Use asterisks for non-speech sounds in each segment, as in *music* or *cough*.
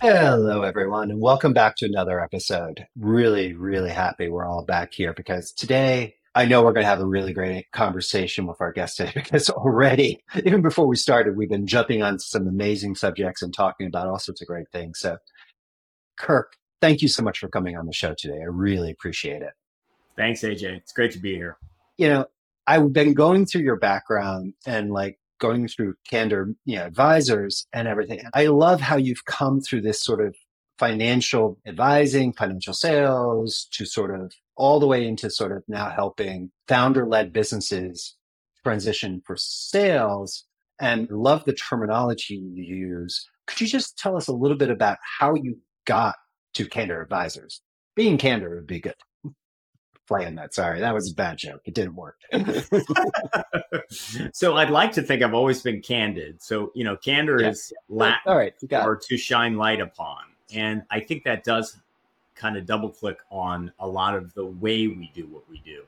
Hello, everyone, and welcome back to another episode. Really, really happy we're all back here because today I know we're going to have a really great conversation with our guest today *laughs* because already, even before we started, we've been jumping on some amazing subjects and talking about all sorts of great things. So, Kirk, thank you so much for coming on the show today. I really appreciate it. Thanks, AJ. It's great to be here. You know, I've been going through your background and like going through Candor, you know, advisors and everything. I love how you've come through this sort of financial advising, financial sales to sort of all the way into sort of now helping founder led businesses transition for sales and love the terminology you use. Could you just tell us a little bit about how you got to Candor Advisors? Being candor would be good playing that. Sorry, that was a bad joke. It didn't work. *laughs* *laughs* so I'd like to think I've always been candid. So you know, candor yeah. is Latin All right, or to shine light upon, and I think that does kind of double click on a lot of the way we do what we do.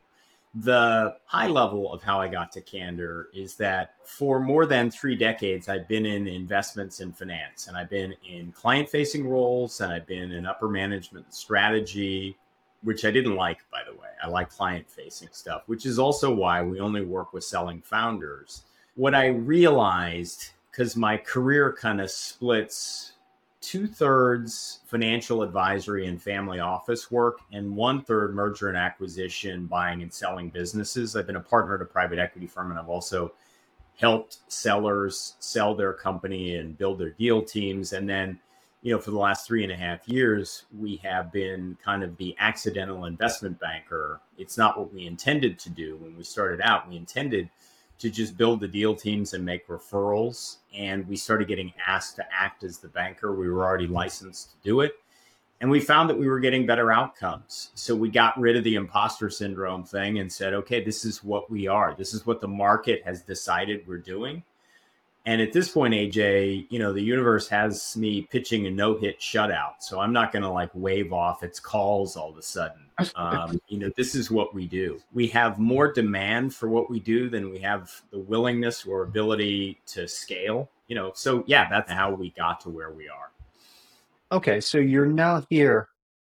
The high level of how I got to candor is that for more than three decades, I've been in investments and finance and I've been in client facing roles and I've been in upper management strategy, which I didn't like, by the way. I like client facing stuff, which is also why we only work with selling founders. What I realized, because my career kind of splits two thirds financial advisory and family office work, and one third merger and acquisition, buying and selling businesses. I've been a partner at a private equity firm, and I've also helped sellers sell their company and build their deal teams. And then you know, for the last three and a half years, we have been kind of the accidental investment banker. It's not what we intended to do when we started out. We intended to just build the deal teams and make referrals. And we started getting asked to act as the banker. We were already licensed to do it. And we found that we were getting better outcomes. So we got rid of the imposter syndrome thing and said, okay, this is what we are. This is what the market has decided we're doing and at this point, AJ, you know, the universe has me pitching a no hit shutout. So I'm not going to like wave off its calls all of a sudden. Um, you know, this is what we do. We have more demand for what we do than we have the willingness or ability to scale. You know, so yeah, that's how we got to where we are. Okay. So you're now here.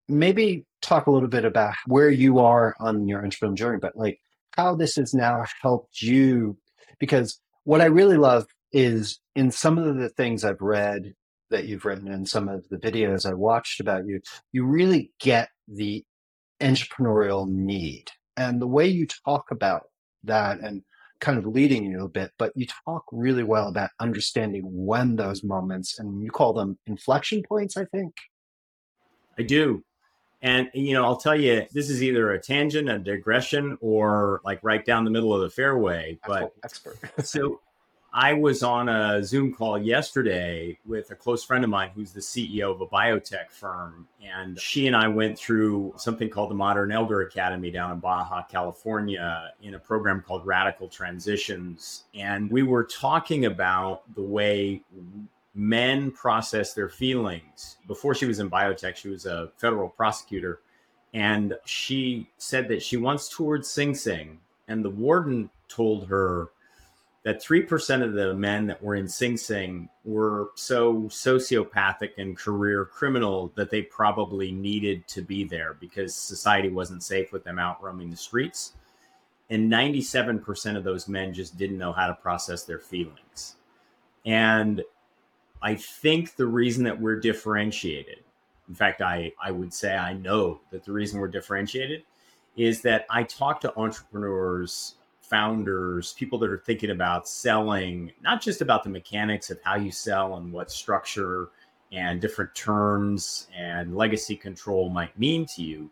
Maybe talk a little bit about where you are on your entrepreneurial journey, but like how this has now helped you. Because what I really love is in some of the things I've read that you've written and some of the videos I watched about you, you really get the entrepreneurial need. And the way you talk about that and kind of leading you a bit, but you talk really well about understanding when those moments, and you call them inflection points, I think. I do. And, you know, I'll tell you, this is either a tangent, a digression, or like right down the middle of the fairway. But expert. *laughs* so I was on a Zoom call yesterday with a close friend of mine who's the CEO of a biotech firm. And she and I went through something called the Modern Elder Academy down in Baja, California, in a program called Radical Transitions. And we were talking about the way men process their feelings. Before she was in biotech, she was a federal prosecutor. And she said that she once toured Sing Sing, and the warden told her, that 3% of the men that were in Sing Sing were so sociopathic and career criminal that they probably needed to be there because society wasn't safe with them out roaming the streets. And 97% of those men just didn't know how to process their feelings. And I think the reason that we're differentiated, in fact, I, I would say I know that the reason we're differentiated is that I talk to entrepreneurs founders, people that are thinking about selling, not just about the mechanics of how you sell and what structure and different terms and legacy control might mean to you,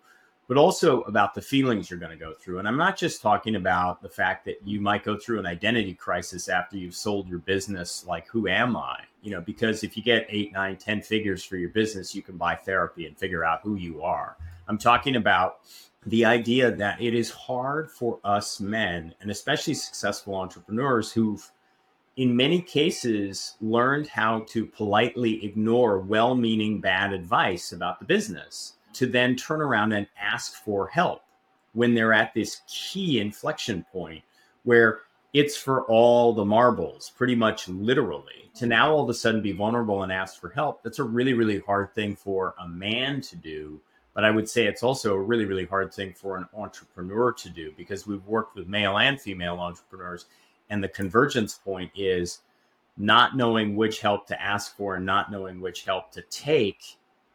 but also about the feelings you're going to go through. And I'm not just talking about the fact that you might go through an identity crisis after you've sold your business, like, who am I? You know, because if you get eight, nine, ten figures for your business, you can buy therapy and figure out who you are. I'm talking about the idea that it is hard for us men, and especially successful entrepreneurs who've in many cases learned how to politely ignore well meaning bad advice about the business to then turn around and ask for help when they're at this key inflection point where it's for all the marbles, pretty much literally. To now all of a sudden be vulnerable and ask for help, that's a really, really hard thing for a man to do. But I would say it's also a really, really hard thing for an entrepreneur to do because we've worked with male and female entrepreneurs. And the convergence point is not knowing which help to ask for and not knowing which help to take.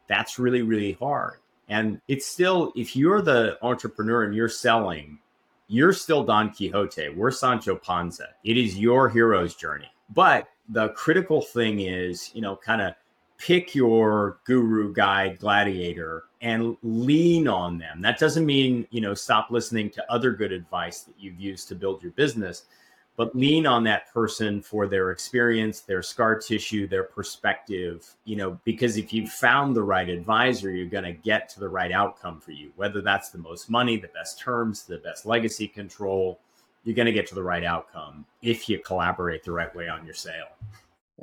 That's really, really hard. And it's still, if you're the entrepreneur and you're selling, you're still Don Quixote. We're Sancho Panza. It is your hero's journey. But the critical thing is, you know, kind of pick your guru, guide, gladiator and lean on them. That doesn't mean, you know, stop listening to other good advice that you've used to build your business but lean on that person for their experience, their scar tissue, their perspective, you know, because if you found the right advisor, you're going to get to the right outcome for you, whether that's the most money, the best terms, the best legacy control, you're going to get to the right outcome if you collaborate the right way on your sale.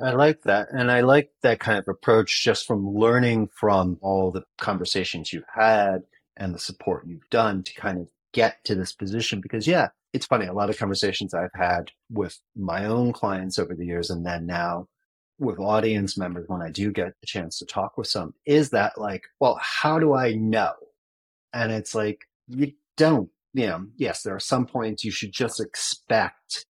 I like that. And I like that kind of approach just from learning from all the conversations you've had and the support you've done to kind of get to this position. Because, yeah, it's funny, a lot of conversations I've had with my own clients over the years, and then now with audience members when I do get a chance to talk with some, is that like, well, how do I know? And it's like, you don't, you know, yes, there are some points you should just expect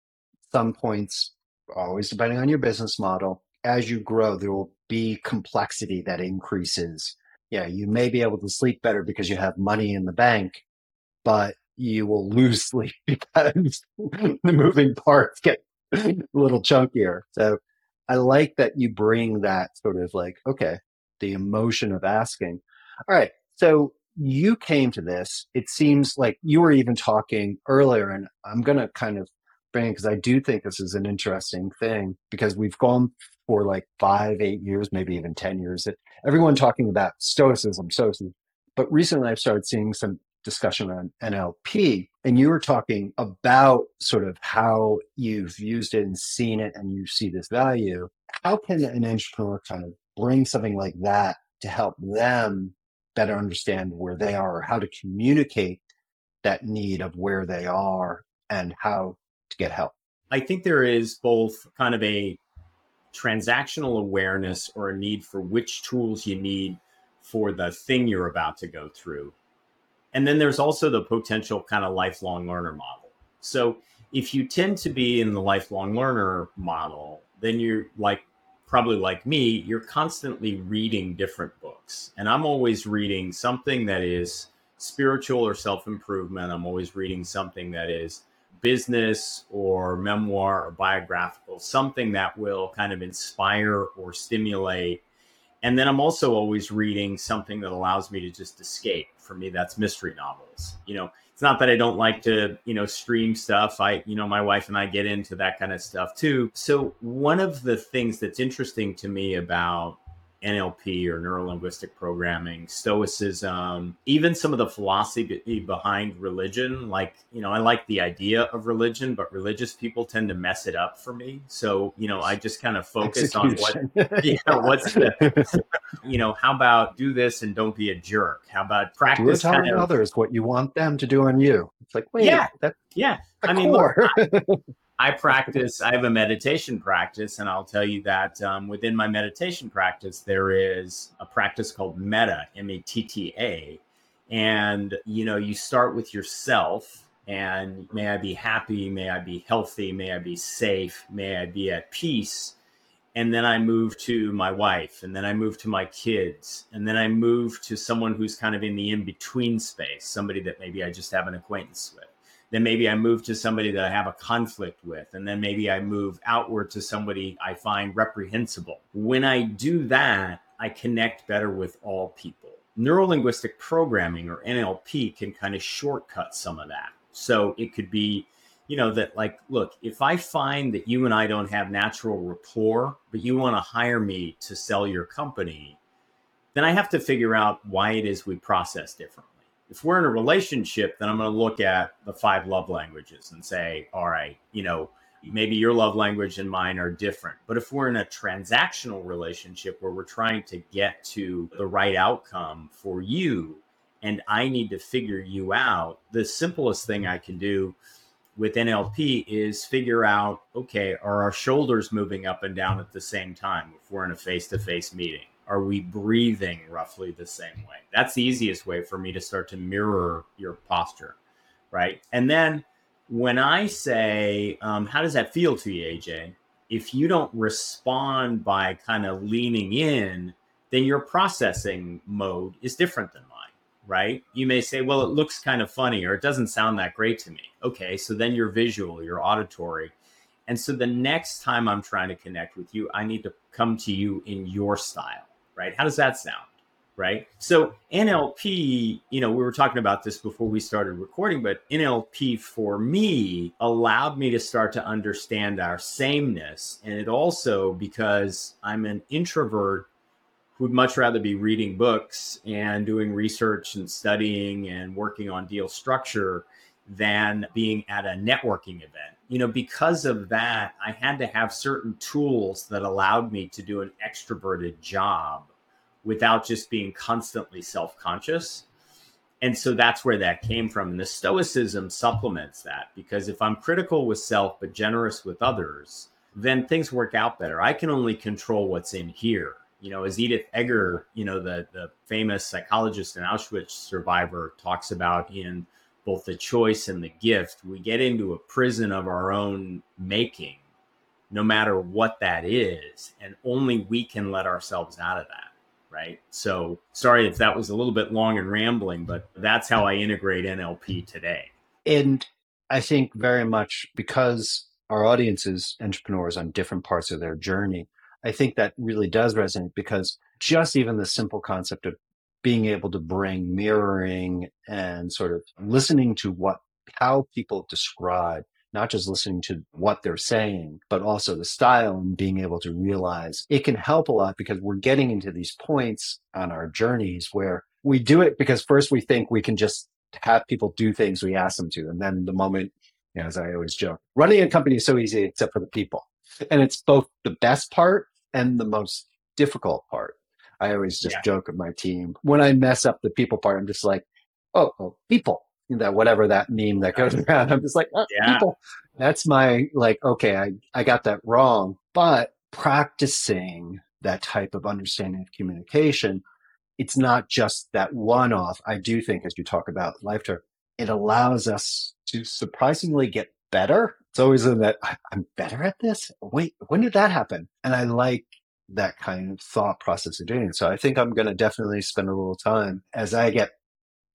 some points, always depending on your business model. As you grow, there will be complexity that increases. Yeah, you may be able to sleep better because you have money in the bank, but you will lose *laughs* sleep because *laughs* the moving parts get *laughs* a little chunkier. So I like that you bring that sort of like, okay, the emotion of asking. All right. So you came to this. It seems like you were even talking earlier, and I'm going to kind of because I do think this is an interesting thing because we've gone for like five, eight years, maybe even 10 years, everyone talking about stoicism, stoicism. But recently I've started seeing some discussion on NLP, and you were talking about sort of how you've used it and seen it and you see this value. How can an entrepreneur kind of bring something like that to help them better understand where they are or how to communicate that need of where they are and how to get help? I think there is both kind of a transactional awareness or a need for which tools you need for the thing you're about to go through and then there's also the potential kind of lifelong learner model. So if you tend to be in the lifelong learner model, then you're like probably like me, you're constantly reading different books. And I'm always reading something that is spiritual or self improvement. I'm always reading something that is business or memoir or biographical, something that will kind of inspire or stimulate and then I'm also always reading something that allows me to just escape. For me, that's mystery novels. You know, it's not that I don't like to, you know, stream stuff. I, you know, my wife and I get into that kind of stuff too. So one of the things that's interesting to me about NLP or neuro linguistic programming, stoicism, even some of the philosophy eh, behind religion. Like, you know, I like the idea of religion, but religious people tend to mess it up for me. So, you know, I just kind of focus Execution. on what, *laughs* yeah, what's the, *laughs* you know, how about do this and don't be a jerk? How about practice telling kind of, others what you want them to do on you? It's like, wait, yeah, that, yeah. I mean, look, I *laughs* practice, I have a meditation practice, and I'll tell you that um, within my meditation practice, there is a practice called Meta, metta, M A T T A. And, you know, you start with yourself and may I be happy, may I be healthy, may I be safe, may I be at peace. And then I move to my wife, and then I move to my kids, and then I move to someone who's kind of in the in between space, somebody that maybe I just have an acquaintance with then maybe I move to somebody that I have a conflict with, and then maybe I move outward to somebody I find reprehensible. When I do that, I connect better with all people, neurolinguistic programming or NLP can kind of shortcut some of that. So it could be, you know, that like, look, if I find that you and I don't have natural rapport, but you want to hire me to sell your company, then I have to figure out why it is we process differently. If we're in a relationship, then I'm going to look at the five love languages and say, all right, you know, maybe your love language and mine are different. But if we're in a transactional relationship where we're trying to get to the right outcome for you, and I need to figure you out, the simplest thing I can do with NLP is figure out okay, are our shoulders moving up and down at the same time if we're in a face to face meeting? Are we breathing roughly the same way? That's the easiest way for me to start to mirror your posture, right? And then when I say, um, how does that feel to you, AJ? If you don't respond by kind of leaning in, then your processing mode is different than mine, right? You may say, well, it looks kind of funny or it doesn't sound that great to me. Okay, so then your visual, your auditory. And so the next time I'm trying to connect with you, I need to come to you in your style, right? How does that sound? right? So NLP, you know, we were talking about this before we started recording, but NLP for me allowed me to start to understand our sameness. And it also, because I'm an introvert who'd much rather be reading books and doing research and studying and working on deal structure than being at a networking event. You know, because of that, I had to have certain tools that allowed me to do an extroverted job without just being constantly self conscious. And so that's where that came from. And the Stoicism supplements that because if I'm critical with self but generous with others, then things work out better. I can only control what's in here. You know, as Edith Eger, you know, the, the famous psychologist and Auschwitz survivor talks about in both the choice and the gift, we get into a prison of our own making, no matter what that is. And only we can let ourselves out of that right? So sorry if that was a little bit long and rambling, but that's how I integrate NLP today. And I think very much because our audience is entrepreneurs on different parts of their journey, I think that really does resonate because just even the simple concept of being able to bring mirroring and sort of listening to what how people describe not just listening to what they're saying, but also the style and being able to realize it can help a lot because we're getting into these points on our journeys where we do it because first we think we can just have people do things we ask them to. And then the moment, you know, as I always joke, running a company is so easy except for the people. And it's both the best part and the most difficult part. I always just yeah. joke with my team. When I mess up the people part, I'm just like, oh, oh people that whatever that meme that goes around. I'm just like, oh, yeah. people. That's my like, okay, I, I got that wrong. But practicing that type of understanding of communication, it's not just that one off. I do think as you talk about life term, it allows us to surprisingly get better. It's always in that I'm better at this. Wait, when did that happen? And I like that kind of thought process of doing it. So I think I'm going to definitely spend a little time as I get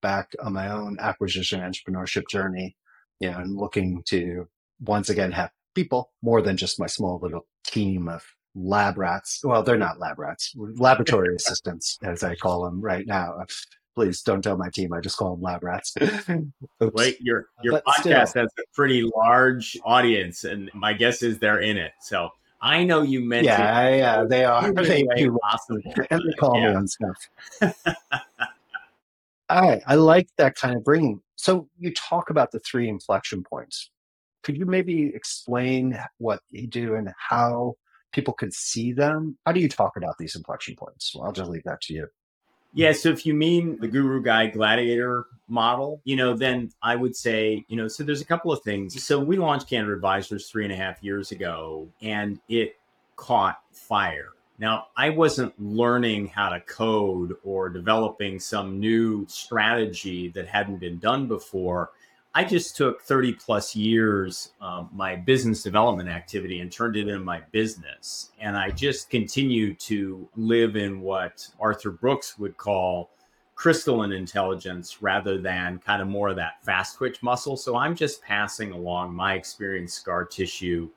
back on my own acquisition entrepreneurship journey, you know, and looking to once again have people more than just my small little team of lab rats. Well, they're not lab rats, laboratory *laughs* assistants, as I call them right now. Uh, please don't tell my team. I just call them lab rats. *laughs* Wait, your your but podcast still. has a pretty large audience, and my guess is they're in it. So I know you mentioned. Yeah, yeah, *laughs* they are. They do. Awesome. *laughs* And they call yeah. me on stuff. *laughs* All right. I like that kind of bringing. So you talk about the three inflection points. Could you maybe explain what you do and how people could see them? How do you talk about these inflection points? Well, I'll just leave that to you. Yeah, so if you mean the guru guide gladiator model, you know, then I would say, you know, so there's a couple of things. So we launched Candor Advisors three and a half years ago, and it caught fire. Now, I wasn't learning how to code or developing some new strategy that hadn't been done before. I just took 30 plus years of my business development activity and turned it into my business. And I just continue to live in what Arthur Brooks would call crystalline intelligence rather than kind of more of that fast twitch muscle. So I'm just passing along my experience, scar tissue,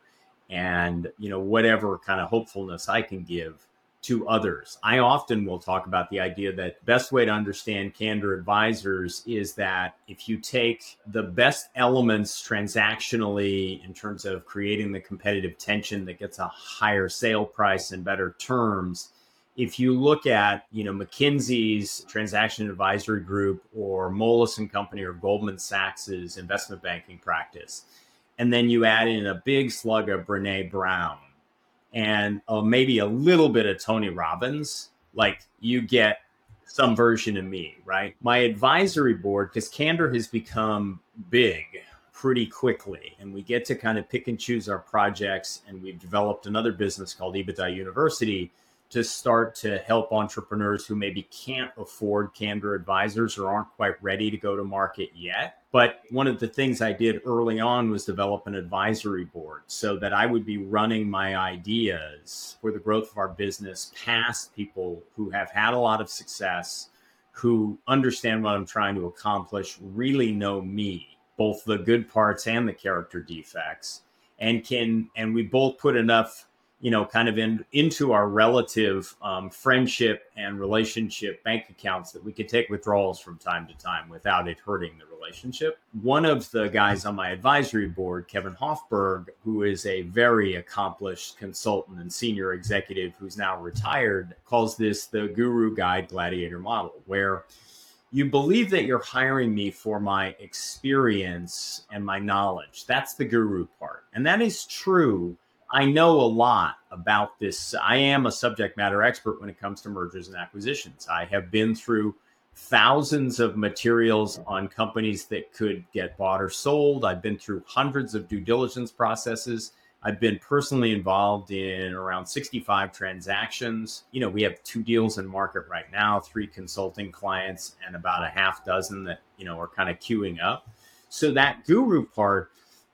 and you know whatever kind of hopefulness I can give to others. I often will talk about the idea that best way to understand candor advisors is that if you take the best elements transactionally in terms of creating the competitive tension that gets a higher sale price and better terms, if you look at, you know, McKinsey's transaction advisory group or Moelis and Company or Goldman Sachs's investment banking practice, and then you add in a big slug of Brene Brown and uh, maybe a little bit of Tony Robbins, like you get some version of me, right? My advisory board, because Candor has become big pretty quickly, and we get to kind of pick and choose our projects. And we've developed another business called EBITDA University to start to help entrepreneurs who maybe can't afford Candor advisors or aren't quite ready to go to market yet. But one of the things I did early on was develop an advisory board so that I would be running my ideas for the growth of our business past people who have had a lot of success, who understand what I'm trying to accomplish, really know me, both the good parts and the character defects, and can, and we both put enough you know, kind of in into our relative um, friendship and relationship bank accounts that we could take withdrawals from time to time without it hurting the relationship. One of the guys on my advisory board, Kevin Hofberg, who is a very accomplished consultant and senior executive who's now retired, calls this the Guru Guide Gladiator model, where you believe that you're hiring me for my experience and my knowledge. That's the guru part. And that is true I know a lot about this. I am a subject matter expert when it comes to mergers and acquisitions. I have been through thousands of materials on companies that could get bought or sold. I've been through hundreds of due diligence processes. I've been personally involved in around 65 transactions. You know, we have two deals in market right now, three consulting clients, and about a half dozen that, you know, are kind of queuing up. So that guru part,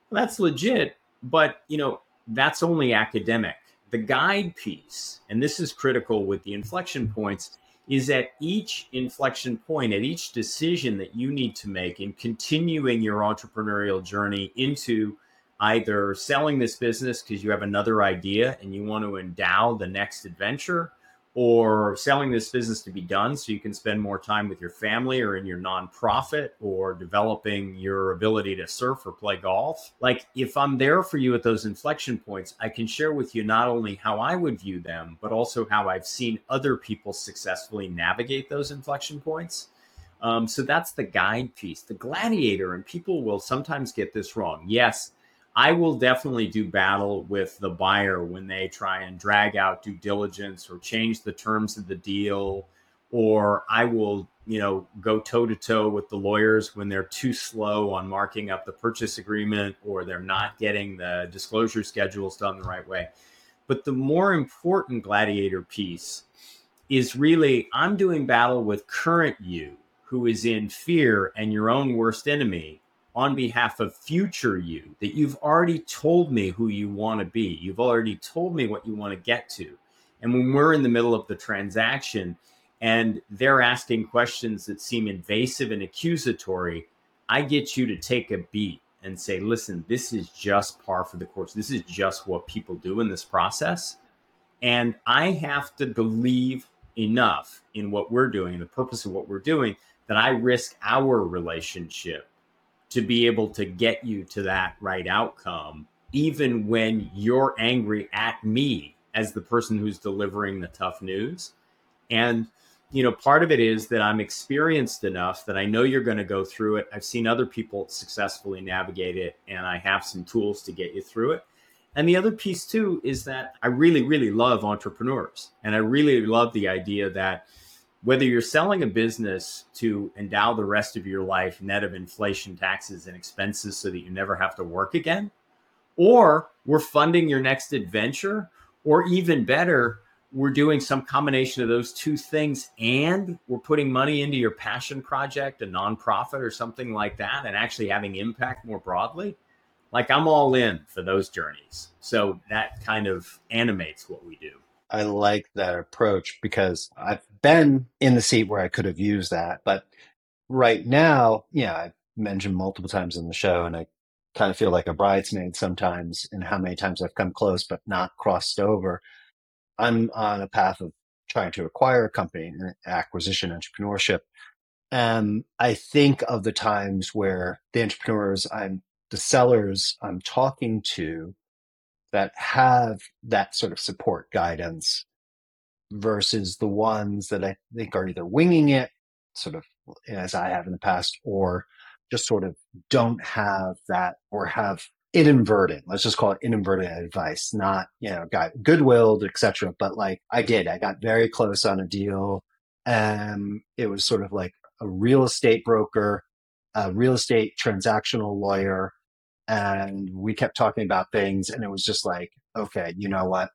well, that's legit. But, you know, that's only academic. The guide piece, and this is critical with the inflection points, is at each inflection point, at each decision that you need to make in continuing your entrepreneurial journey into either selling this business because you have another idea and you want to endow the next adventure or selling this business to be done so you can spend more time with your family or in your nonprofit or developing your ability to surf or play golf. Like, if I'm there for you at those inflection points, I can share with you not only how I would view them, but also how I've seen other people successfully navigate those inflection points. Um, so that's the guide piece. The gladiator, and people will sometimes get this wrong. Yes, I will definitely do battle with the buyer when they try and drag out due diligence or change the terms of the deal, or I will, you know, go toe to toe with the lawyers when they're too slow on marking up the purchase agreement or they're not getting the disclosure schedules done the right way. But the more important gladiator piece is really I'm doing battle with current you who is in fear and your own worst enemy on behalf of future you that you've already told me who you want to be. You've already told me what you want to get to. And when we're in the middle of the transaction and they're asking questions that seem invasive and accusatory, I get you to take a beat and say, listen, this is just par for the course. This is just what people do in this process. And I have to believe enough in what we're doing, the purpose of what we're doing, that I risk our relationship to be able to get you to that right outcome, even when you're angry at me as the person who's delivering the tough news. And, you know, part of it is that I'm experienced enough that I know you're going to go through it. I've seen other people successfully navigate it, and I have some tools to get you through it. And the other piece, too, is that I really, really love entrepreneurs. And I really love the idea that whether you're selling a business to endow the rest of your life net of inflation, taxes, and expenses so that you never have to work again, or we're funding your next adventure, or even better, we're doing some combination of those two things and we're putting money into your passion project, a nonprofit or something like that, and actually having impact more broadly. Like I'm all in for those journeys. So that kind of animates what we do. I like that approach because I've been in the seat where I could have used that. But right now, yeah, I've mentioned multiple times in the show, and I kind of feel like a bridesmaid sometimes in how many times I've come close but not crossed over. I'm on a path of trying to acquire a company, acquisition entrepreneurship. And I think of the times where the entrepreneurs I'm, the sellers I'm talking to that have that sort of support guidance versus the ones that I think are either winging it, sort of as I have in the past, or just sort of don't have that or have inadvertent, let's just call it inadvertent advice, not, you know, got goodwill, etc. But like I did, I got very close on a deal. And it was sort of like a real estate broker, a real estate transactional lawyer. And we kept talking about things. And it was just like, okay, you know what?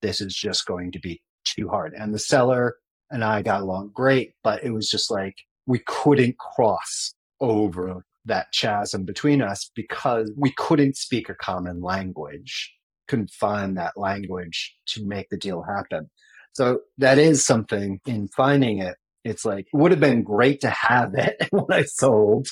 This is just going to be too hard. And the seller and I got along great, but it was just like we couldn't cross over that chasm between us because we couldn't speak a common language, couldn't find that language to make the deal happen. So that is something in finding it. It's like, it would have been great to have it *laughs* when I sold.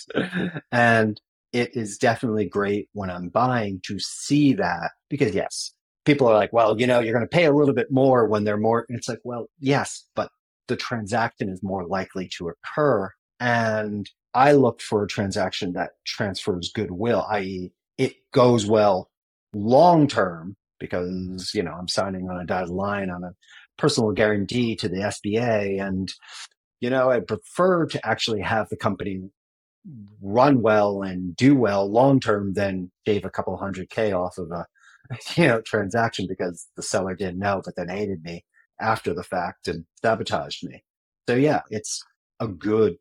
and it is definitely great when I'm buying to see that because yes, people are like, well, you know, you're going to pay a little bit more when they're more. And it's like, well, yes, but the transaction is more likely to occur. And I look for a transaction that transfers goodwill, i.e., it goes well long term because, you know, I'm signing on a dotted line on a personal guarantee to the SBA. And, you know, I prefer to actually have the company run well and do well long term than shave a couple hundred K off of a, *laughs* you know, transaction because the seller didn't know, but then hated me after the fact and sabotaged me. So yeah, it's a good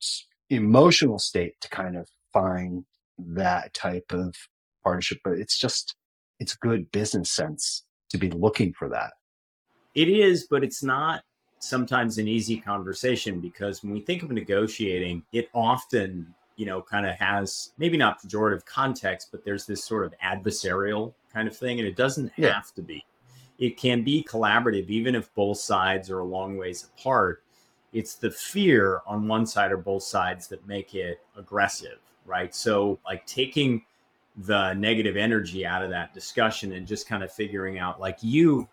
emotional state to kind of find that type of partnership, but it's just, it's good business sense to be looking for that. It is, but it's not sometimes an easy conversation because when we think of negotiating, it often, you know, kind of has maybe not pejorative context, but there's this sort of adversarial kind of thing. And it doesn't yeah. have to be. It can be collaborative, even if both sides are a long ways apart it's the fear on one side or both sides that make it aggressive, right? So, like taking the negative energy out of that discussion and just kind of figuring out, like you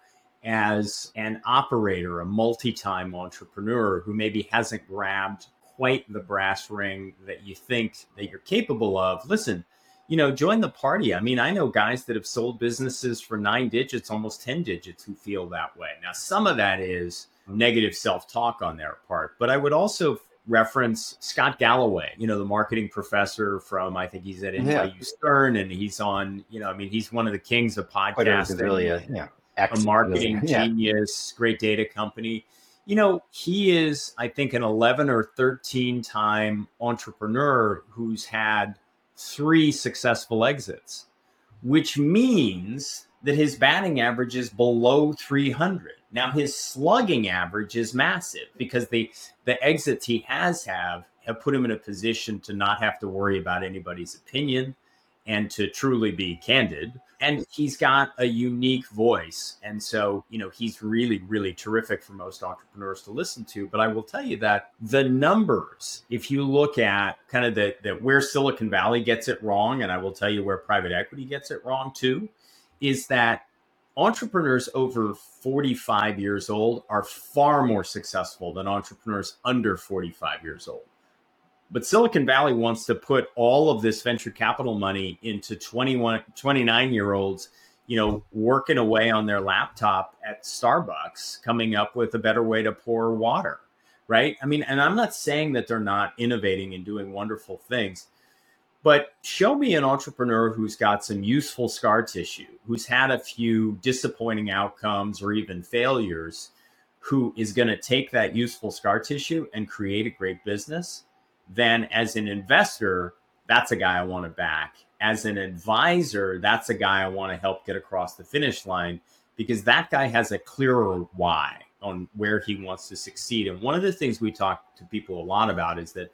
as an operator, a multi time entrepreneur who maybe hasn't grabbed quite the brass ring that you think that you're capable of, listen, you know, join the party. I mean, I know guys that have sold businesses for nine digits, almost 10 digits, who feel that way. Now, some of that is negative self talk on their part. But I would also reference Scott Galloway, you know, the marketing professor from, I think he's at NYU yeah. Stern, and he's on, you know, I mean, he's one of the kings of podcasting. Really a, yeah, a marketing *laughs* yeah. genius, great data company. You know, he is, I think, an 11 or 13 time entrepreneur who's had three successful exits, which means that his batting average is below 300. Now his slugging average is massive because the the exits he has have have put him in a position to not have to worry about anybody's opinion and to truly be candid. And he's got a unique voice. And so, you know, he's really, really terrific for most entrepreneurs to listen to. But I will tell you that the numbers, if you look at kind of the, the where Silicon Valley gets it wrong, and I will tell you where private equity gets it wrong too, is that entrepreneurs over 45 years old are far more successful than entrepreneurs under 45 years old. But Silicon Valley wants to put all of this venture capital money into 21, 29 year olds, you know, working away on their laptop at Starbucks, coming up with a better way to pour water, right? I mean, and I'm not saying that they're not innovating and doing wonderful things, but show me an entrepreneur who's got some useful scar tissue, who's had a few disappointing outcomes or even failures, who is going to take that useful scar tissue and create a great business. Then, as an investor, that's a guy I want to back. As an advisor, that's a guy I want to help get across the finish line because that guy has a clearer why on where he wants to succeed. And one of the things we talk to people a lot about is that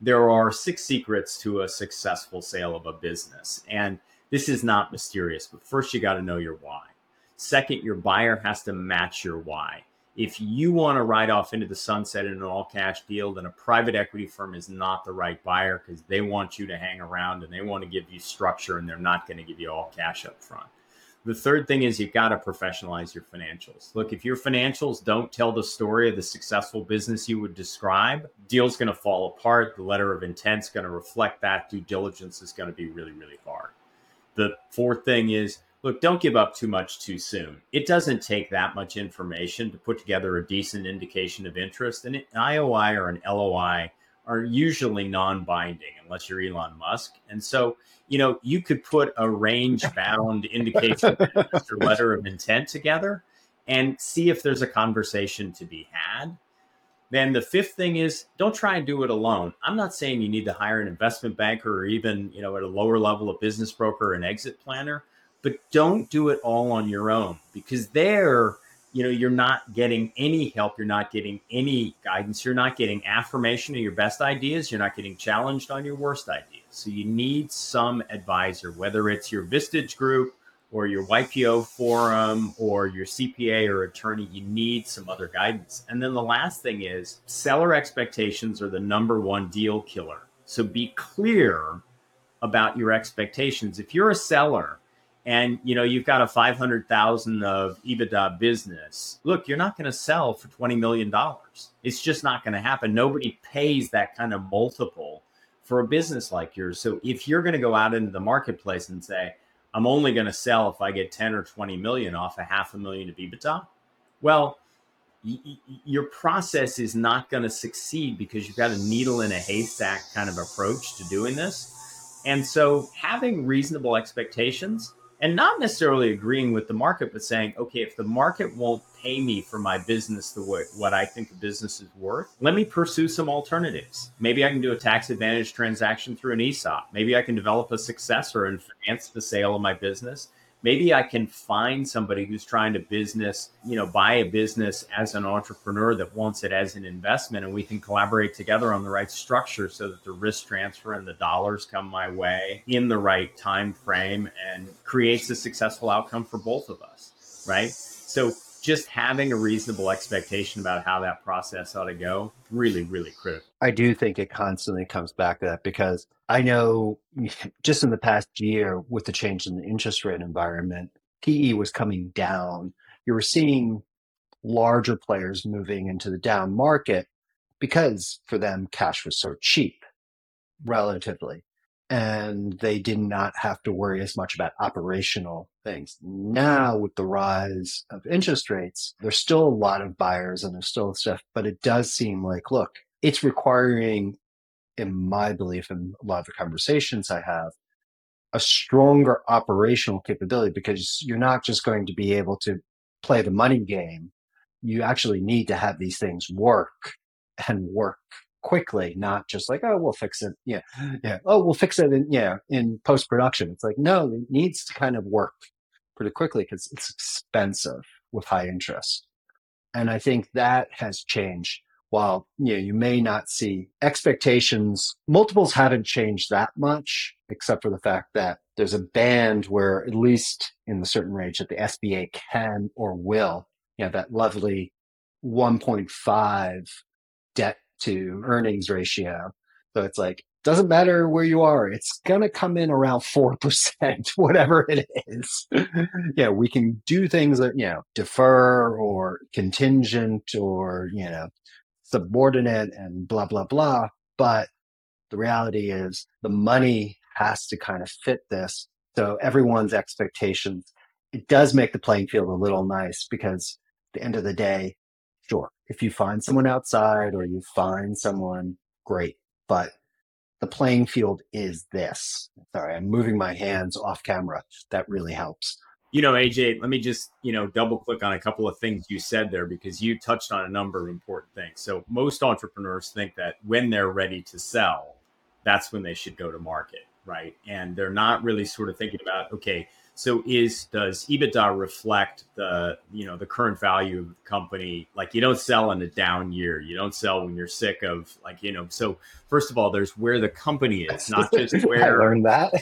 there are six secrets to a successful sale of a business. And this is not mysterious, but first you got to know your why. Second, your buyer has to match your why. If you want to ride off into the sunset in an all cash deal, then a private equity firm is not the right buyer because they want you to hang around and they want to give you structure and they're not going to give you all cash up front. The third thing is you've got to professionalize your financials. Look, if your financials don't tell the story of the successful business you would describe, deal's going to fall apart. The letter of intent's going to reflect that. Due diligence is going to be really, really hard. The fourth thing is look, don't give up too much too soon. It doesn't take that much information to put together a decent indication of interest. And an IOI or an LOI are usually non-binding unless you're Elon Musk. And so, you know, you could put a range-bound *laughs* indication or letter of intent together and see if there's a conversation to be had. Then the fifth thing is don't try and do it alone. I'm not saying you need to hire an investment banker or even, you know, at a lower level a business broker or an exit planner, but don't do it all on your own because there you know you're not getting any help you're not getting any guidance you're not getting affirmation of your best ideas you're not getting challenged on your worst ideas. So you need some advisor whether it's your vistage group or your ypo forum or your cpa or attorney you need some other guidance. And then the last thing is seller expectations are the number one deal killer. So be clear about your expectations. If you're a seller and you know you've got a 500,000 of EBITDA business. Look, you're not going to sell for 20 million dollars. It's just not going to happen. Nobody pays that kind of multiple for a business like yours. So if you're going to go out into the marketplace and say, I'm only going to sell if I get 10 or 20 million off a half a million of EBITDA, well, y- your process is not going to succeed because you've got a needle in a haystack kind of approach to doing this. And so having reasonable expectations and not necessarily agreeing with the market, but saying, okay, if the market won't pay me for my business the way what I think the business is worth, let me pursue some alternatives. Maybe I can do a tax advantage transaction through an ESOP. Maybe I can develop a successor and finance the sale of my business maybe I can find somebody who's trying to business, you know, buy a business as an entrepreneur that wants it as an investment and we can collaborate together on the right structure so that the risk transfer and the dollars come my way in the right time frame and creates a successful outcome for both of us, right? So just having a reasonable expectation about how that process ought to go really really critical i do think it constantly comes back to that because i know *laughs* just in the past year with the change in the interest rate environment pe was coming down you were seeing larger players moving into the down market because for them cash was so cheap relatively and they did not have to worry as much about operational things. Now, with the rise of interest rates, there's still a lot of buyers and there's still stuff, but it does seem like, look, it's requiring, in my belief, and a lot of the conversations I have, a stronger operational capability because you're not just going to be able to play the money game. You actually need to have these things work and work quickly, not just like, oh, we'll fix it. Yeah. Yeah. Oh, we'll fix it in, yeah, in post production. It's like, no, it needs to kind of work pretty quickly because it's expensive with high interest. And I think that has changed. While you know, you may not see expectations, multiples haven't changed that much, except for the fact that there's a band where, at least in the certain range, that the SBA can or will, you know, that lovely 1.5 debt to earnings ratio. So it's like, doesn't matter where you are, it's going to come in around 4%, *laughs* whatever it is. *laughs* yeah, we can do things that, you know, defer or contingent or, you know, subordinate and blah, blah, blah. But the reality is the money has to kind of fit this. So everyone's expectations, it does make the playing field a little nice because at the end of the day, Sure. If you find someone outside or you find someone, great. But the playing field is this. Sorry, I'm moving my hands off camera. That really helps. You know, AJ, let me just, you know, double click on a couple of things you said there because you touched on a number of important things. So most entrepreneurs think that when they're ready to sell, that's when they should go to market, right? And they're not really sort of thinking about, okay, so is does EBITDA reflect the you know the current value of the company? Like you don't sell in a down year. You don't sell when you're sick of like you know. So first of all, there's where the company is, *laughs* not just where. I learned that.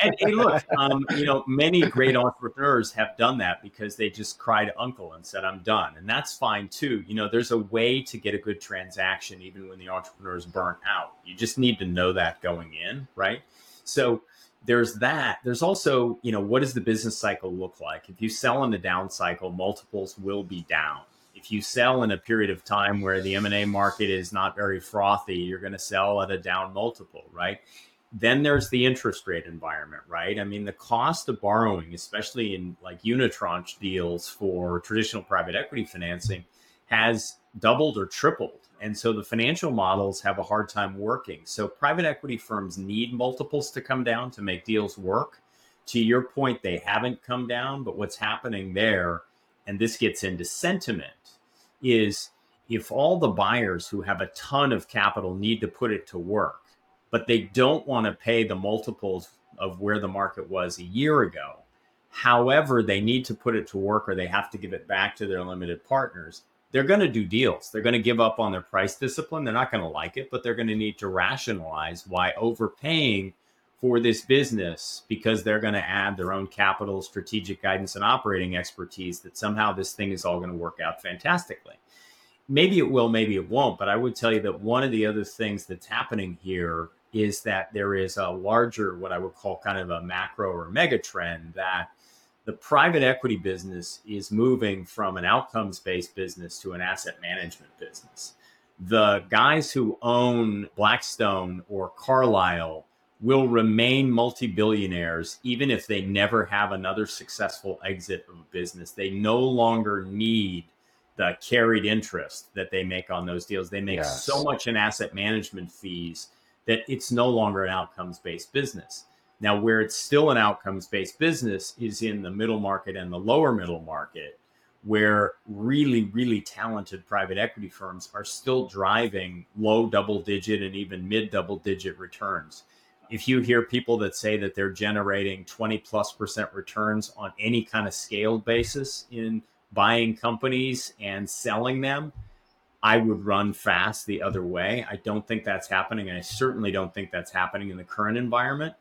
and hey, look, *laughs* um, you know, many great entrepreneurs have done that because they just cried uncle and said, "I'm done," and that's fine too. You know, there's a way to get a good transaction even when the entrepreneur is burnt out. You just need to know that going in, right? So there's that. There's also, you know, what does the business cycle look like? If you sell in a down cycle, multiples will be down. If you sell in a period of time where the M&A market is not very frothy, you're going to sell at a down multiple, right? Then there's the interest rate environment, right? I mean, the cost of borrowing, especially in like unitranche deals for traditional private equity financing, has doubled or tripled and so the financial models have a hard time working. So private equity firms need multiples to come down to make deals work. To your point, they haven't come down, but what's happening there, and this gets into sentiment, is if all the buyers who have a ton of capital need to put it to work, but they don't want to pay the multiples of where the market was a year ago. However, they need to put it to work or they have to give it back to their limited partners they're going to do deals. They're going to give up on their price discipline. They're not going to like it, but they're going to need to rationalize why overpaying for this business because they're going to add their own capital, strategic guidance, and operating expertise that somehow this thing is all going to work out fantastically. Maybe it will, maybe it won't. But I would tell you that one of the other things that's happening here is that there is a larger, what I would call kind of a macro or mega trend that the private equity business is moving from an outcomes based business to an asset management business. The guys who own Blackstone or Carlyle will remain multi billionaires even if they never have another successful exit of a business. They no longer need the carried interest that they make on those deals. They make yes. so much in asset management fees that it's no longer an outcomes based business. Now, where it's still an outcomes based business is in the middle market and the lower middle market, where really, really talented private equity firms are still driving low double digit and even mid double digit returns. If you hear people that say that they're generating 20 plus percent returns on any kind of scaled basis in buying companies and selling them, I would run fast the other way. I don't think that's happening. And I certainly don't think that's happening in the current environment.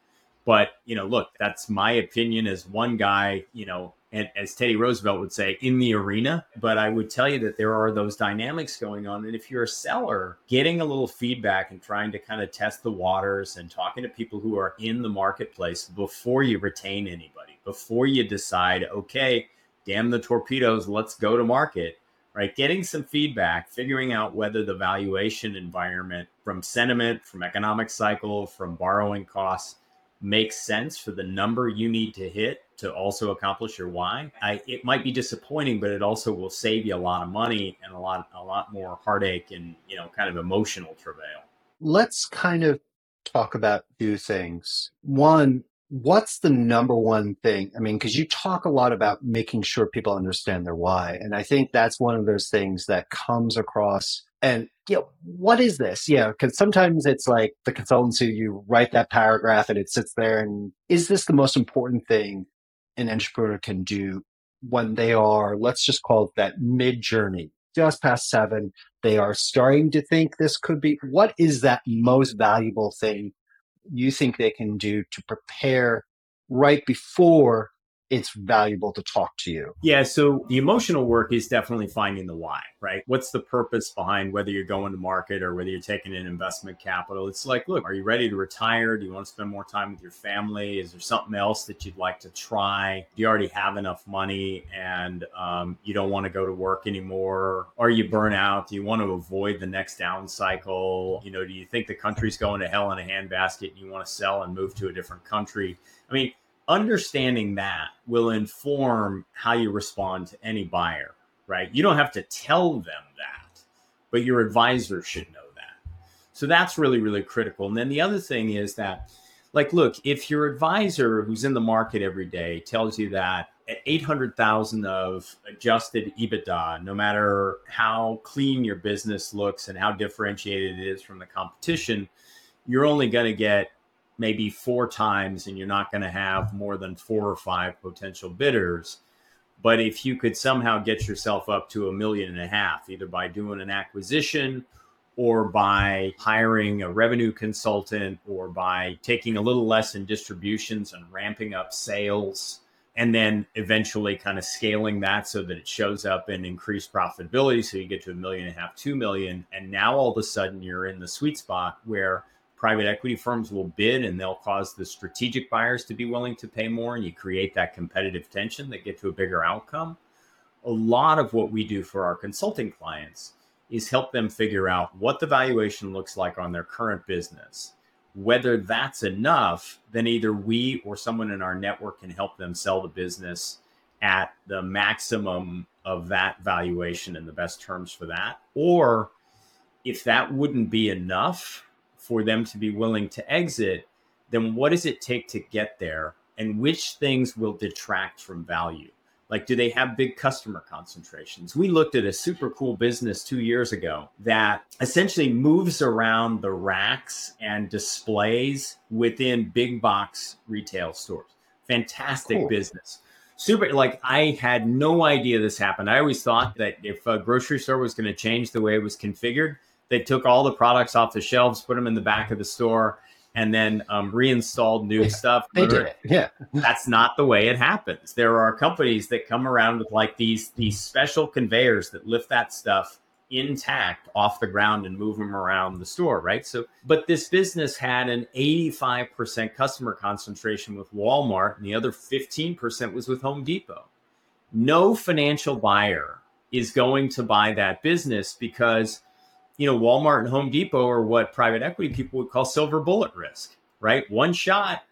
But, you know, look, that's my opinion as one guy, you know, and as Teddy Roosevelt would say, in the arena. But I would tell you that there are those dynamics going on. And if you're a seller, getting a little feedback and trying to kind of test the waters and talking to people who are in the marketplace before you retain anybody, before you decide, okay, damn the torpedoes, let's go to market, right? Getting some feedback, figuring out whether the valuation environment from sentiment, from economic cycle, from borrowing costs, makes sense for the number you need to hit to also accomplish your why. I, it might be disappointing, but it also will save you a lot of money and a lot a lot more heartache and you know kind of emotional travail. Let's kind of talk about two things. One, what's the number one thing? I mean, because you talk a lot about making sure people understand their why, and I think that's one of those things that comes across and you know, what is this? Yeah, because sometimes it's like the consultants who you write that paragraph and it sits there. And is this the most important thing an entrepreneur can do when they are, let's just call it that mid journey, just past seven? They are starting to think this could be. What is that most valuable thing you think they can do to prepare right before it's valuable to talk to you. Yeah. So the emotional work is definitely finding the why, right? What's the purpose behind whether you're going to market or whether you're taking in investment capital? It's like, look, are you ready to retire? Do you want to spend more time with your family? Is there something else that you'd like to try? Do you already have enough money and um, you don't want to go to work anymore? Are you burn out? Do you want to avoid the next down cycle? You know, do you think the country's going to hell in a handbasket and you want to sell and move to a different country? I mean, understanding that will inform how you respond to any buyer, right? You don't have to tell them that, but your advisor should know that. So that's really, really critical. And then the other thing is that, like, look, if your advisor who's in the market every day tells you that at 800,000 of adjusted EBITDA, no matter how clean your business looks and how differentiated it is from the competition, you're only going to get maybe four times and you're not going to have more than four or five potential bidders. But if you could somehow get yourself up to a million and a half, either by doing an acquisition or by hiring a revenue consultant or by taking a little less in distributions and ramping up sales, and then eventually kind of scaling that so that it shows up in increased profitability. So you get to a million and a half, two million. And now all of a sudden you're in the sweet spot where private equity firms will bid and they'll cause the strategic buyers to be willing to pay more and you create that competitive tension that get to a bigger outcome. A lot of what we do for our consulting clients is help them figure out what the valuation looks like on their current business. Whether that's enough then either we or someone in our network can help them sell the business at the maximum of that valuation and the best terms for that. Or if that wouldn't be enough for them to be willing to exit, then what does it take to get there? And which things will detract from value? Like, do they have big customer concentrations? We looked at a super cool business two years ago that essentially moves around the racks and displays within big box retail stores. Fantastic cool. business. Super, like, I had no idea this happened. I always thought that if a grocery store was going to change the way it was configured, they took all the products off the shelves, put them in the back of the store, and then um, reinstalled new yeah, stuff. They did it. Yeah, that's not the way it happens. There are companies that come around with like these these special conveyors that lift that stuff intact off the ground and move them around the store, right? So, but this business had an 85% customer concentration with Walmart, and the other 15% was with Home Depot. No financial buyer is going to buy that business because you know, Walmart and Home Depot are what private equity people would call silver bullet risk, right? One shot,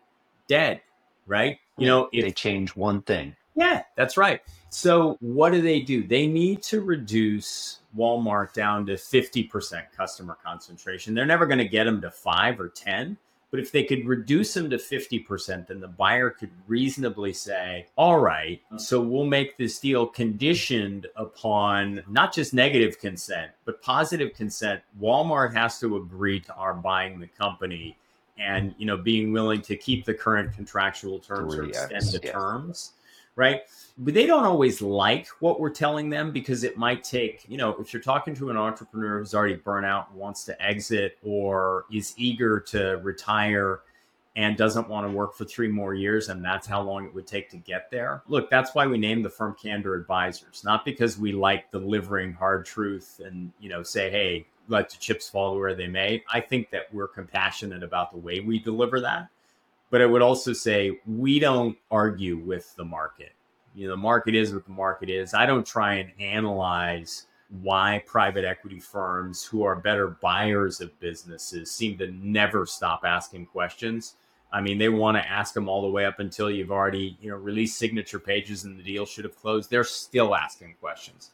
dead, right? You know, if, they change one thing. Yeah, that's right. So what do they do? They need to reduce Walmart down to 50% customer concentration. They're never going to get them to 5 or 10, but if they could reduce them to 50%, then the buyer could reasonably say, all right, so we'll make this deal conditioned upon not just negative consent, but positive consent. Walmart has to agree to our buying the company and you know being willing to keep the current contractual terms or extend the yes. terms right? But they don't always like what we're telling them because it might take, you know, if you're talking to an entrepreneur who's already burnt out, wants to exit, or is eager to retire and doesn't want to work for three more years, and that's how long it would take to get there. Look, that's why we named the firm Candor Advisors, not because we like delivering hard truth and, you know, say, hey, let the chips fall where they may. I think that we're compassionate about the way we deliver that but I would also say we don't argue with the market. You know, the market is what the market is. I don't try and analyze why private equity firms who are better buyers of businesses seem to never stop asking questions. I mean, they want to ask them all the way up until you've already, you know, released signature pages and the deal should have closed. They're still asking questions.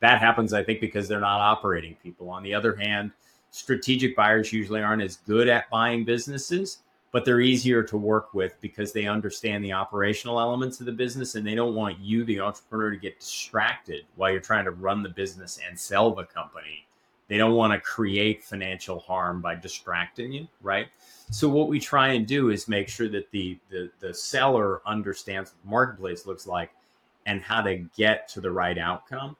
That happens, I think, because they're not operating people. On the other hand, strategic buyers usually aren't as good at buying businesses but they're easier to work with because they understand the operational elements of the business and they don't want you, the entrepreneur, to get distracted while you're trying to run the business and sell the company. They don't want to create financial harm by distracting you, right? So what we try and do is make sure that the the, the seller understands what the marketplace looks like and how to get to the right outcome.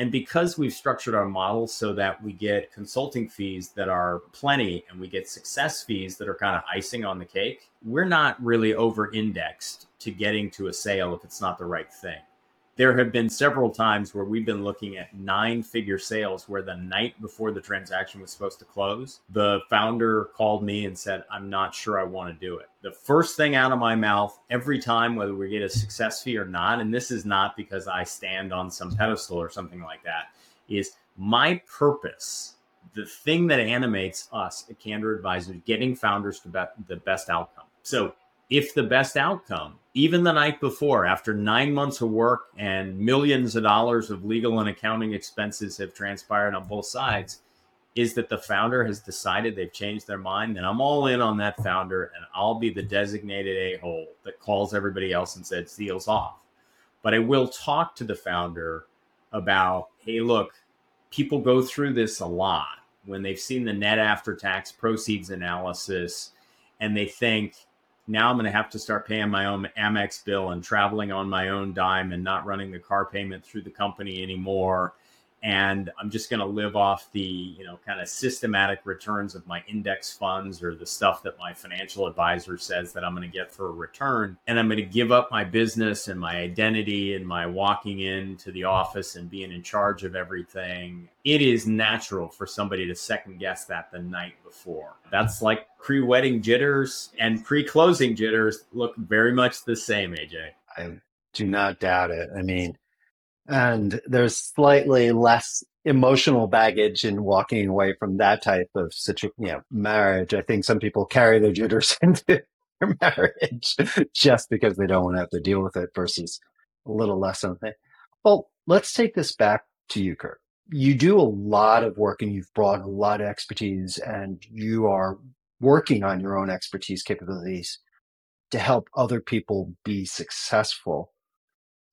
And because we've structured our model so that we get consulting fees that are plenty and we get success fees that are kind of icing on the cake, we're not really over indexed to getting to a sale if it's not the right thing there have been several times where we've been looking at nine figure sales where the night before the transaction was supposed to close, the founder called me and said, I'm not sure I want to do it. The first thing out of my mouth every time, whether we get a success fee or not, and this is not because I stand on some pedestal or something like that, is my purpose the thing that animates us at Candor Advisors, getting founders to be- the best outcome. So if the best outcome, even the night before, after nine months of work and millions of dollars of legal and accounting expenses have transpired on both sides, is that the founder has decided they've changed their mind, then I'm all in on that founder and I'll be the designated a hole that calls everybody else and says deals off. But I will talk to the founder about, hey, look, people go through this a lot when they've seen the net after tax proceeds analysis and they think, now I'm going to have to start paying my own Amex bill and traveling on my own dime and not running the car payment through the company anymore. And I'm just going to live off the, you know, kind of systematic returns of my index funds or the stuff that my financial advisor says that I'm going to get for a return. And I'm going to give up my business and my identity and my walking into the office and being in charge of everything. It is natural for somebody to second guess that the night before. That's like pre wedding jitters and pre closing jitters look very much the same, AJ. I do not doubt it. I mean, and there's slightly less emotional baggage in walking away from that type of situ- you know, marriage. I think some people carry their jitters *laughs* into their marriage just because they don't want to have to deal with it versus a little less something. Well, let's take this back to you, Kirk. You do a lot of work and you've brought a lot of expertise and you are working on your own expertise capabilities to help other people be successful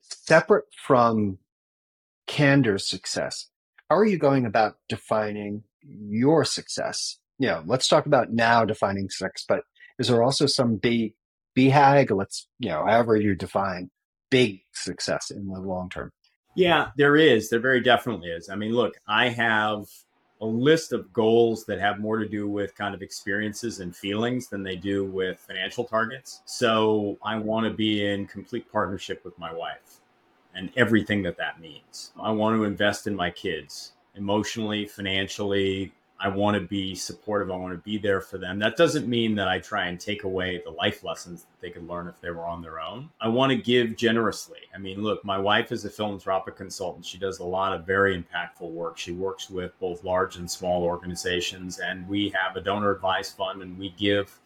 separate from Candor's success, how are you going about defining your success? You know, let's talk about now defining success, but is there also some B BHAG, let's, you know, however you define big success in the long term? Yeah, there is. There very definitely is. I mean, look, I have a list of goals that have more to do with kind of experiences and feelings than they do with financial targets. So I want to be in complete partnership with my wife and everything that that means. I want to invest in my kids emotionally, financially, I want to be supportive. I want to be there for them. That doesn't mean that I try and take away the life lessons that they could learn if they were on their own. I want to give generously. I mean, look, my wife is a philanthropic consultant. She does a lot of very impactful work. She works with both large and small organizations, and we have a donor advised fund and we give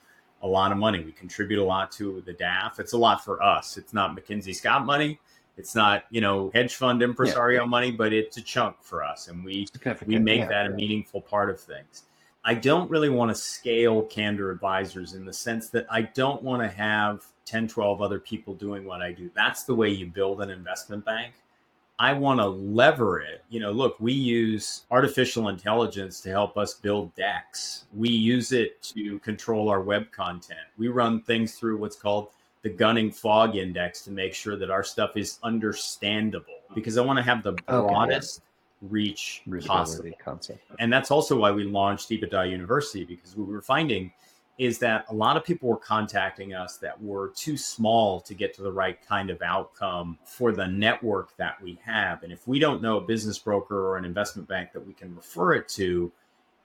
a lot of money. We contribute a lot to the DAF. It's a lot for us. It's not MacKenzie Scott money it's not, you know, hedge fund impresario yeah. money, but it's a chunk for us. And we we make yeah, that a meaningful part of things. I don't really want to scale Candor Advisors in the sense that I don't want to have 10, 12 other people doing what I do. That's the way you build an investment bank. I want to lever it. You know, look, we use artificial intelligence to help us build decks. We use it to control our web content. We run things through what's called the gunning fog index to make sure that our stuff is understandable because I want to have the broadest okay. reach possible. Concept. And that's also why we launched EBITDA University because what we were finding is that a lot of people were contacting us that were too small to get to the right kind of outcome for the network that we have. And if we don't know a business broker or an investment bank that we can refer it to,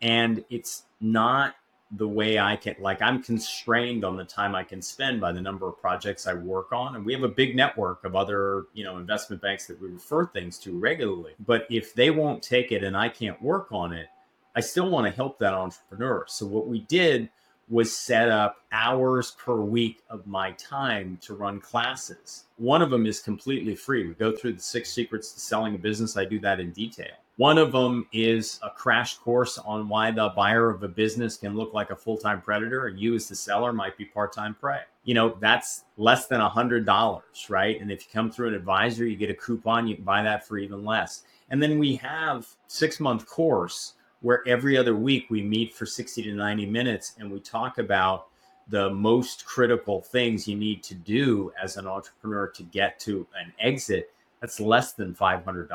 and it's not the way I can, like, I'm constrained on the time I can spend by the number of projects I work on. And we have a big network of other, you know, investment banks that we refer things to regularly. But if they won't take it and I can't work on it, I still want to help that entrepreneur. So what we did was set up hours per week of my time to run classes. One of them is completely free. We go through the six secrets to selling a business. I do that in detail. One of them is a crash course on why the buyer of a business can look like a full time predator and you, as the seller, might be part time prey. You know, that's less than a $100, right? And if you come through an advisor, you get a coupon, you can buy that for even less. And then we have six month course where every other week we meet for 60 to 90 minutes and we talk about the most critical things you need to do as an entrepreneur to get to an exit that's less than $500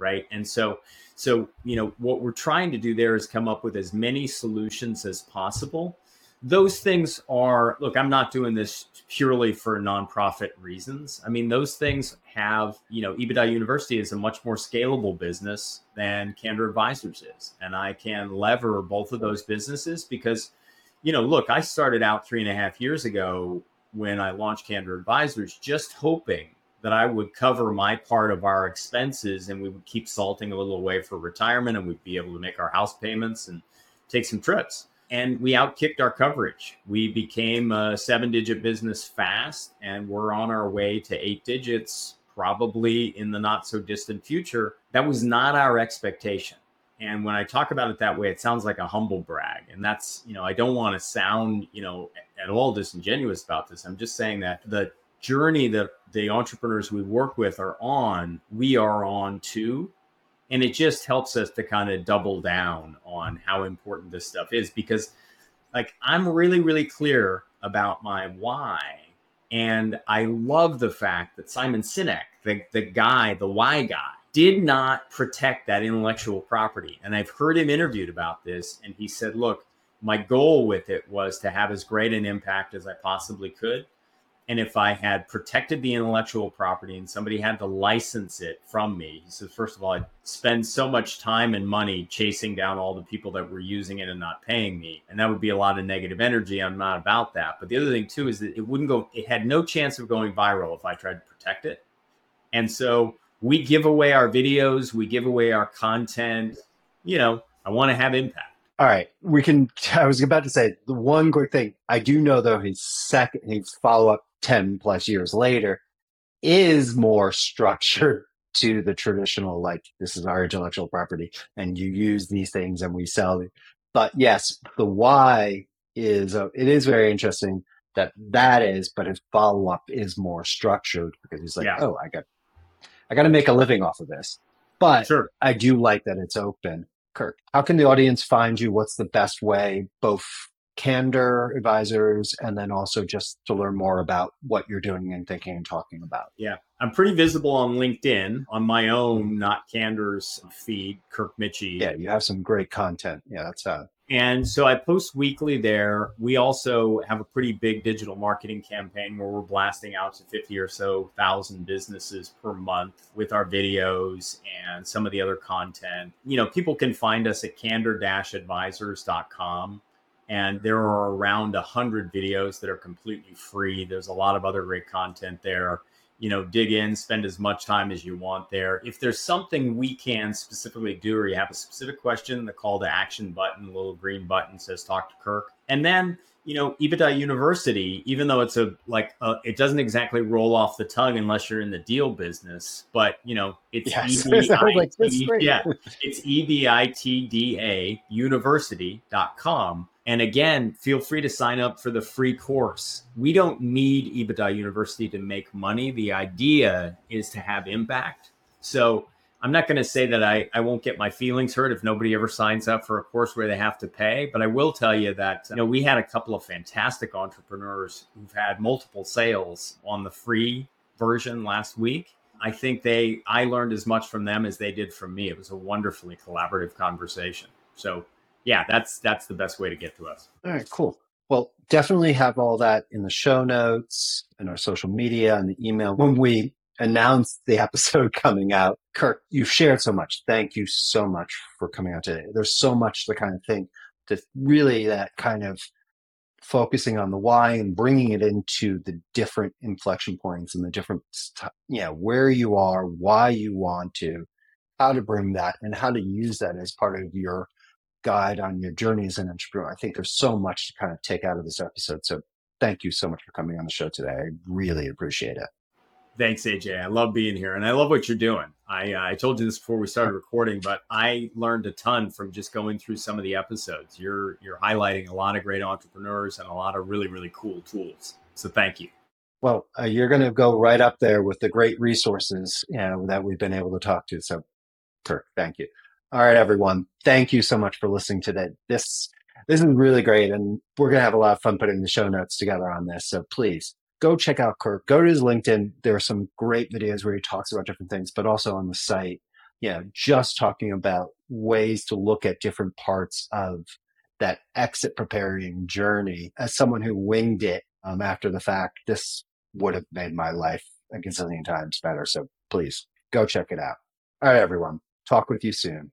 right? And so so you know what we're trying to do there is come up with as many solutions as possible. Those things are look i'm not doing this purely for nonprofit reasons. I mean those things have you know ebitda university is a much more scalable business than candor advisors is. And i can lever both of those businesses because you know look i started out three and a half years ago when i launched candor advisors just hoping that I would cover my part of our expenses and we would keep salting a little away for retirement and we'd be able to make our house payments and take some trips. And we outkicked our coverage. We became a seven digit business fast and we're on our way to eight digits probably in the not so distant future. That was not our expectation. And when I talk about it that way, it sounds like a humble brag. And that's, you know, I don't want to sound, you know, at all disingenuous about this. I'm just saying that the journey that the entrepreneurs we work with are on, we are on too. And it just helps us to kind of double down on how important this stuff is because, like, I'm really, really clear about my why. And I love the fact that Simon Sinek, the, the guy, the why guy, did not protect that intellectual property. And I've heard him interviewed about this. And he said, look, my goal with it was to have as great an impact as I possibly could. And if I had protected the intellectual property and somebody had to license it from me, he says, first of all, I'd spend so much time and money chasing down all the people that were using it and not paying me. And that would be a lot of negative energy. I'm not about that. But the other thing, too, is that it wouldn't go, it had no chance of going viral if I tried to protect it. And so we give away our videos, we give away our content. You know, I want to have impact. All right, we can. *laughs* I was about to say the one quick thing. I do know though his second, his follow up ten plus years later is more structured *laughs* to the traditional. Like this is our intellectual property, and you use these things, and we sell it. But yes, the why is uh, it is very interesting that that is, but his follow up is more structured because he's like, yeah. oh, I got I got to make a living off of this. But sure. I do like that it's open. Kirk, how can the audience find you? What's the best way, both candor advisors and then also just to learn more about what you're doing and thinking and talking about? Yeah, I'm pretty visible on LinkedIn on my own, not Candor's feed, Kirk Michie. Yeah, you have some great content. Yeah, that's uh, and so I post weekly there. We also have a pretty big digital marketing campaign where we're blasting out to 50 or so thousand businesses per month with our videos and some of the other content. You know, people can find us at candor-advisors.com. And there are around 100 videos that are completely free. There's a lot of other great content there you know, dig in, spend as much time as you want there. If there's something we can specifically do, or you have a specific question, the call to action button, the little green button says talk to Kirk. And then, you know, EBITDA University, even though it's a like, a, it doesn't exactly roll off the tongue unless you're in the deal business, but you know, it's yes. *laughs* like, yeah, it's E-B-I-T-D-A university.com and again, feel free to sign up for the free course. We don't need EBITDA University to make money. The idea is to have impact. So I'm not going to say that I, I won't get my feelings hurt if nobody ever signs up for a course where they have to pay. But I will tell you that you know we had a couple of fantastic entrepreneurs who've had multiple sales on the free version last week. I think they I learned as much from them as they did from me. It was a wonderfully collaborative conversation. So yeah, that's that's the best way to get to us. All right, cool. Well, definitely have all that in the show notes and our social media and the email when we announce the episode *laughs* coming out. Kirk, you've shared so much. Thank you so much for coming out today. There's so much to kind of think to really that kind of focusing on the why and bringing it into the different inflection points and the different, you know, where you are, why you want to, how to bring that and how to use that as part of your guide on your journey as an entrepreneur. I think there's so much to kind of take out of this episode. So thank you so much for coming on the show today. I really appreciate it. Thanks, AJ. I love being here and I love what you're doing. I, uh, I told you this before we started recording, but I learned a ton from just going through some of the episodes. You're you're highlighting a lot of great entrepreneurs and a lot of really really cool tools. So thank you. Well, uh, you're going to go right up there with the great resources you know, that we've been able to talk to. So, Kirk, thank you. All right, everyone. Thank you so much for listening today. This this is really great, and we're gonna have a lot of fun putting the show notes together on this. So please go check out Kirk. Go to his LinkedIn. There are some great videos where he talks about different things, but also on the site, yeah, just talking about ways to look at different parts of that exit preparing journey. As someone who winged it um, after the fact, this would have made my life a gazillion times better. So please go check it out. All right, everyone. Talk with you soon.